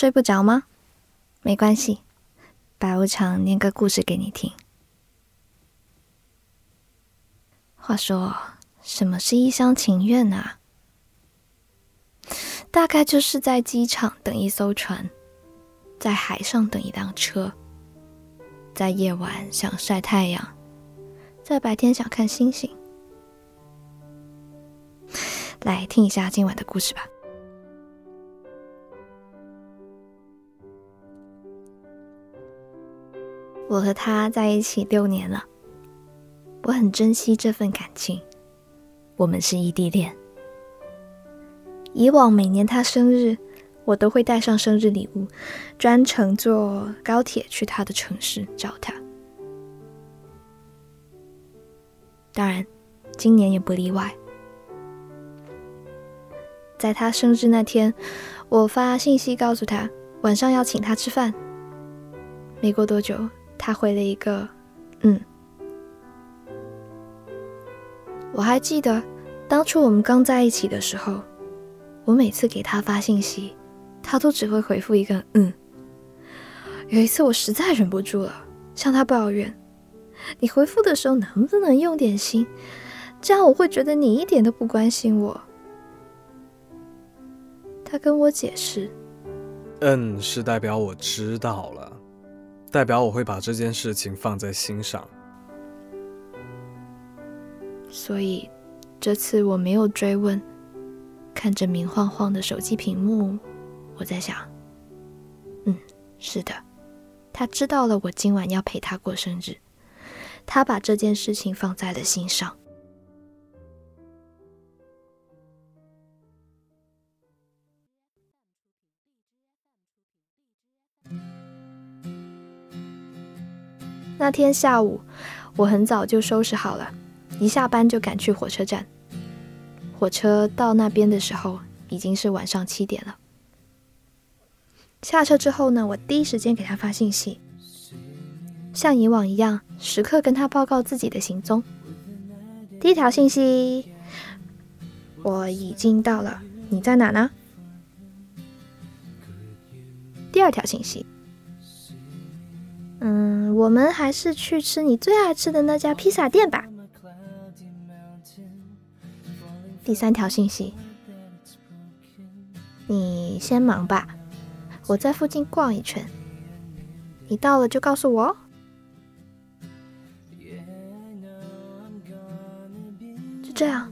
睡不着吗？没关系，白无常念个故事给你听。话说，什么是一厢情愿啊？大概就是在机场等一艘船，在海上等一辆车，在夜晚想晒太阳，在白天想看星星。来听一下今晚的故事吧。我和他在一起六年了，我很珍惜这份感情。我们是异地恋。以往每年他生日，我都会带上生日礼物，专程坐高铁去他的城市找他。当然，今年也不例外。在他生日那天，我发信息告诉他晚上要请他吃饭。没过多久。他回了一个“嗯”。我还记得当初我们刚在一起的时候，我每次给他发信息，他都只会回复一个“嗯”。有一次我实在忍不住了，向他抱怨：“你回复的时候能不能用点心？这样我会觉得你一点都不关心我。”他跟我解释：“嗯，是代表我知道了。”代表我会把这件事情放在心上，所以这次我没有追问。看着明晃晃的手机屏幕，我在想：嗯，是的，他知道了我今晚要陪他过生日，他把这件事情放在了心上。那天下午，我很早就收拾好了，一下班就赶去火车站。火车到那边的时候，已经是晚上七点了。下车之后呢，我第一时间给他发信息，像以往一样，时刻跟他报告自己的行踪。第一条信息：我已经到了，你在哪呢？第二条信息。嗯，我们还是去吃你最爱吃的那家披萨店吧。第三条信息，你先忙吧，我在附近逛一圈，你到了就告诉我。就这样，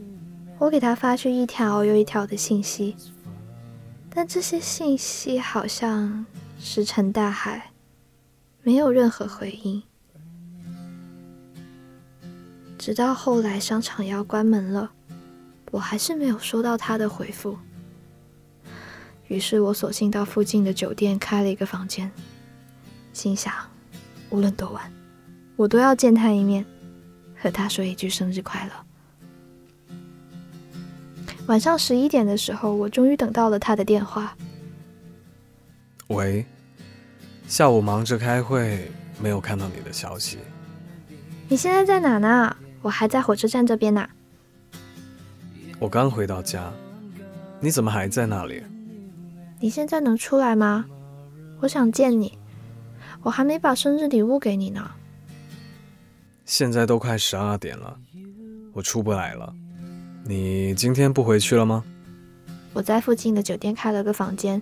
我给他发去一条又一条的信息，但这些信息好像石沉大海。没有任何回应，直到后来商场要关门了，我还是没有收到他的回复。于是我索性到附近的酒店开了一个房间，心想，无论多晚，我都要见他一面，和他说一句生日快乐。晚上十一点的时候，我终于等到了他的电话。喂。下午忙着开会，没有看到你的消息。你现在在哪呢？我还在火车站这边呢。我刚回到家，你怎么还在那里？你现在能出来吗？我想见你，我还没把生日礼物给你呢。现在都快十二点了，我出不来了。你今天不回去了吗？我在附近的酒店开了个房间，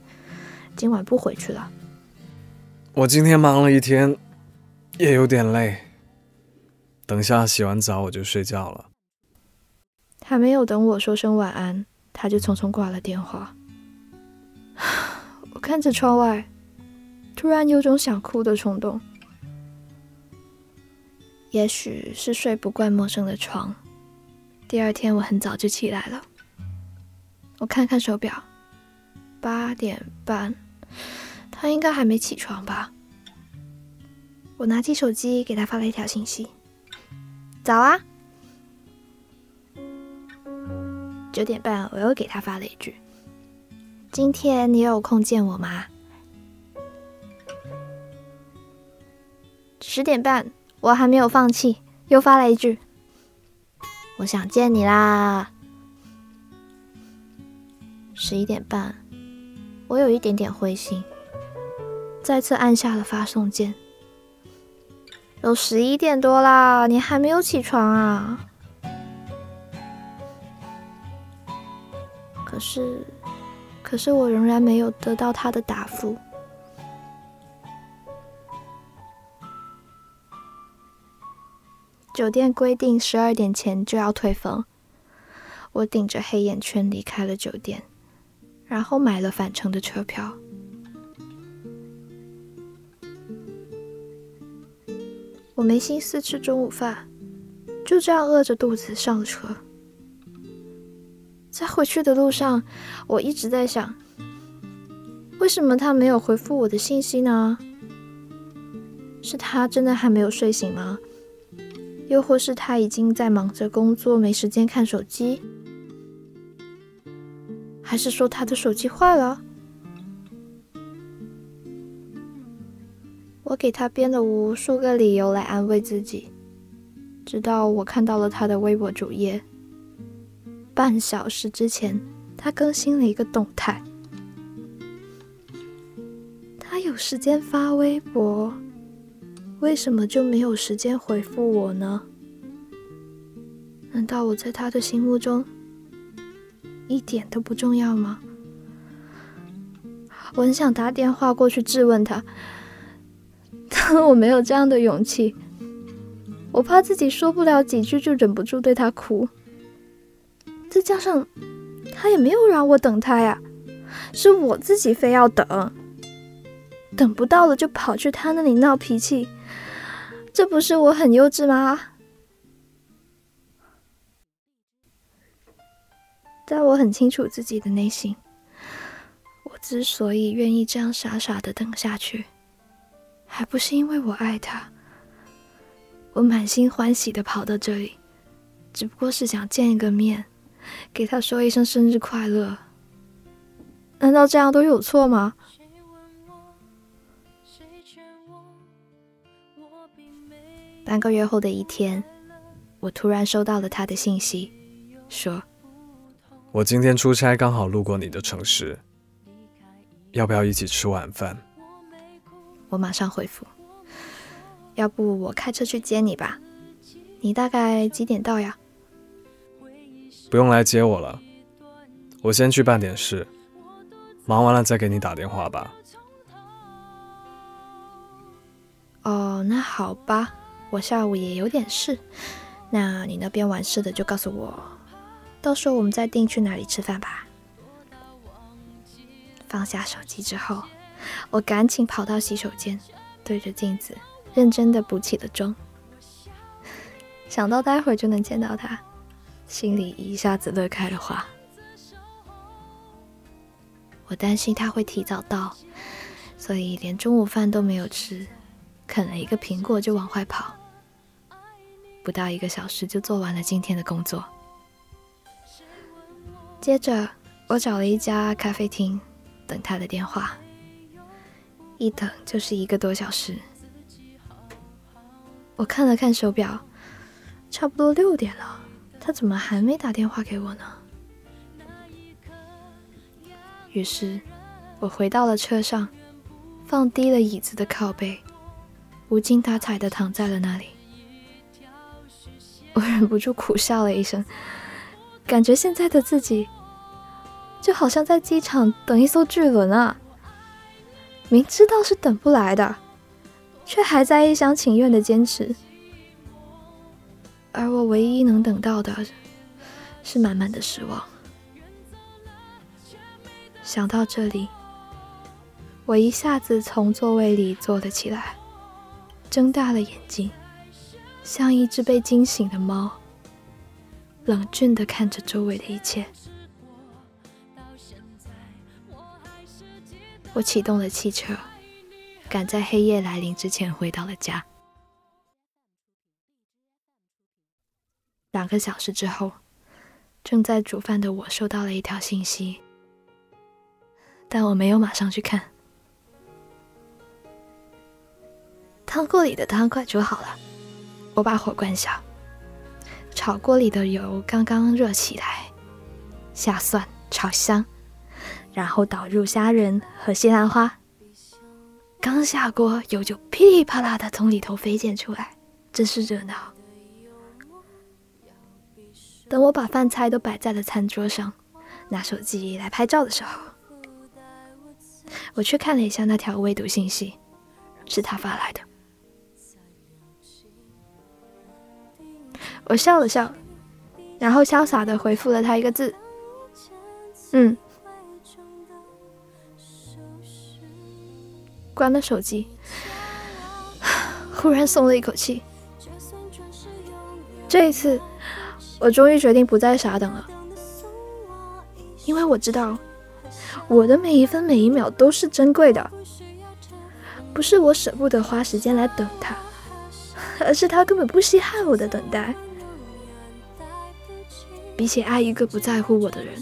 今晚不回去了。我今天忙了一天，也有点累。等下洗完澡我就睡觉了。还没有等我说声晚安，他就匆匆挂了电话。我看着窗外，突然有种想哭的冲动。也许是睡不惯陌生的床，第二天我很早就起来了。我看看手表，八点半。他应该还没起床吧？我拿起手机给他发了一条信息：“早啊！”九点半，我又给他发了一句：“今天你有空见我吗？”十点半，我还没有放弃，又发了一句：“我想见你啦！”十一点半，我有一点点灰心。再次按下了发送键。都十一点多啦，你还没有起床啊？可是，可是我仍然没有得到他的答复。酒店规定十二点前就要退房，我顶着黑眼圈离开了酒店，然后买了返程的车票。我没心思吃中午饭，就这样饿着肚子上了车。在回去的路上，我一直在想，为什么他没有回复我的信息呢？是他真的还没有睡醒吗？又或是他已经在忙着工作，没时间看手机，还是说他的手机坏了？给他编了无数个理由来安慰自己，直到我看到了他的微博主页。半小时之前，他更新了一个动态，他有时间发微博。为什么就没有时间回复我呢？难道我在他的心目中一点都不重要吗？我很想打电话过去质问他，但我没有这样的勇气。我怕自己说不了几句就忍不住对他哭。再加上他也没有让我等他呀，是我自己非要等，等不到了就跑去他那里闹脾气。这不是我很幼稚吗？但我很清楚自己的内心。我之所以愿意这样傻傻的等下去，还不是因为我爱他。我满心欢喜的跑到这里，只不过是想见一个面，给他说一声生日快乐。难道这样都有错吗？半个月后的一天，我突然收到了他的信息，说：“我今天出差，刚好路过你的城市，要不要一起吃晚饭？”我马上回复：“要不我开车去接你吧？你大概几点到呀？”不用来接我了，我先去办点事，忙完了再给你打电话吧。哦，那好吧。我下午也有点事，那你那边完事的就告诉我，到时候我们再定去哪里吃饭吧。放下手机之后，我赶紧跑到洗手间，对着镜子认真的补起了妆。想到待会儿就能见到他，心里一下子乐开了花。我担心他会提早到，所以连中午饭都没有吃。啃了一个苹果就往外跑，不到一个小时就做完了今天的工作。接着我找了一家咖啡厅等他的电话，一等就是一个多小时。我看了看手表，差不多六点了，他怎么还没打电话给我呢？于是，我回到了车上，放低了椅子的靠背。无精打采的躺在了那里，我忍不住苦笑了一声，感觉现在的自己就好像在机场等一艘巨轮啊！明知道是等不来的，却还在一厢情愿的坚持，而我唯一能等到的是满满的失望。想到这里，我一下子从座位里坐了起来。睁大了眼睛，像一只被惊醒的猫，冷峻的看着周围的一切。我启动了汽车，赶在黑夜来临之前回到了家。两个小时之后，正在煮饭的我收到了一条信息，但我没有马上去看。汤锅里的汤快煮好了，我把火关小。炒锅里的油刚刚热起来，下蒜炒香，然后倒入虾仁和西兰花，刚下锅，油就噼里啪啦的从里头飞溅出来，真是热闹。等我把饭菜都摆在了餐桌上，拿手机来拍照的时候，我去看了一下那条未读信息，是他发来的。我笑了笑，然后潇洒的回复了他一个字：“嗯。”关了手机，忽然松了一口气。这一次，我终于决定不再傻等了，因为我知道，我的每一分每一秒都是珍贵的。不是我舍不得花时间来等他，而是他根本不稀罕我的等待。比起爱一个不在乎我的人，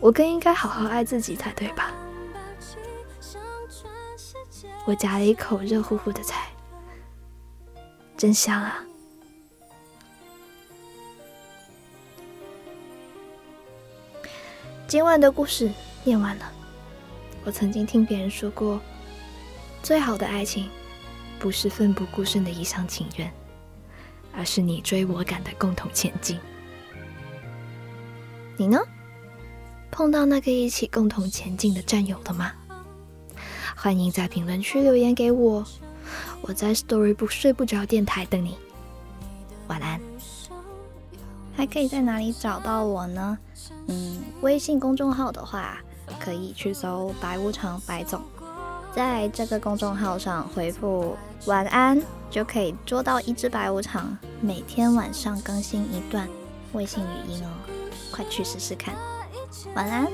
我更应该好好爱自己才对吧？我夹了一口热乎乎的菜，真香啊！今晚的故事念完了。我曾经听别人说过，最好的爱情不是奋不顾身的一厢情愿，而是你追我赶的共同前进。你呢？碰到那个一起共同前进的战友了吗？欢迎在评论区留言给我，我在 Story 不睡不着电台等你。晚安。还可以在哪里找到我呢？嗯，微信公众号的话，可以去搜“白无常白总”，在这个公众号上回复“晚安”，就可以捉到一只白无常。每天晚上更新一段微信语音哦，快去试试看。晚安。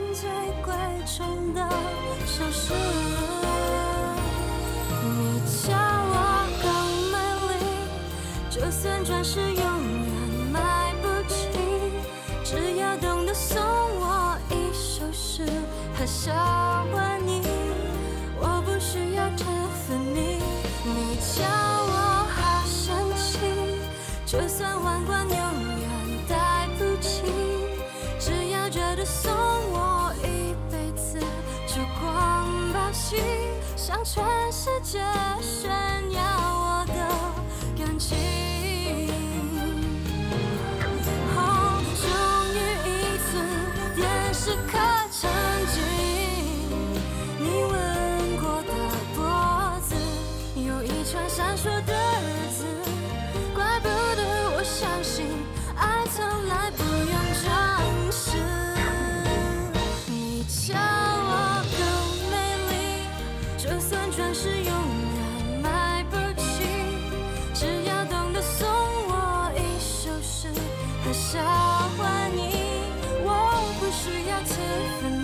就算钻石永远买不起，只要懂得送我一首诗和小他傻欢你我不需要天分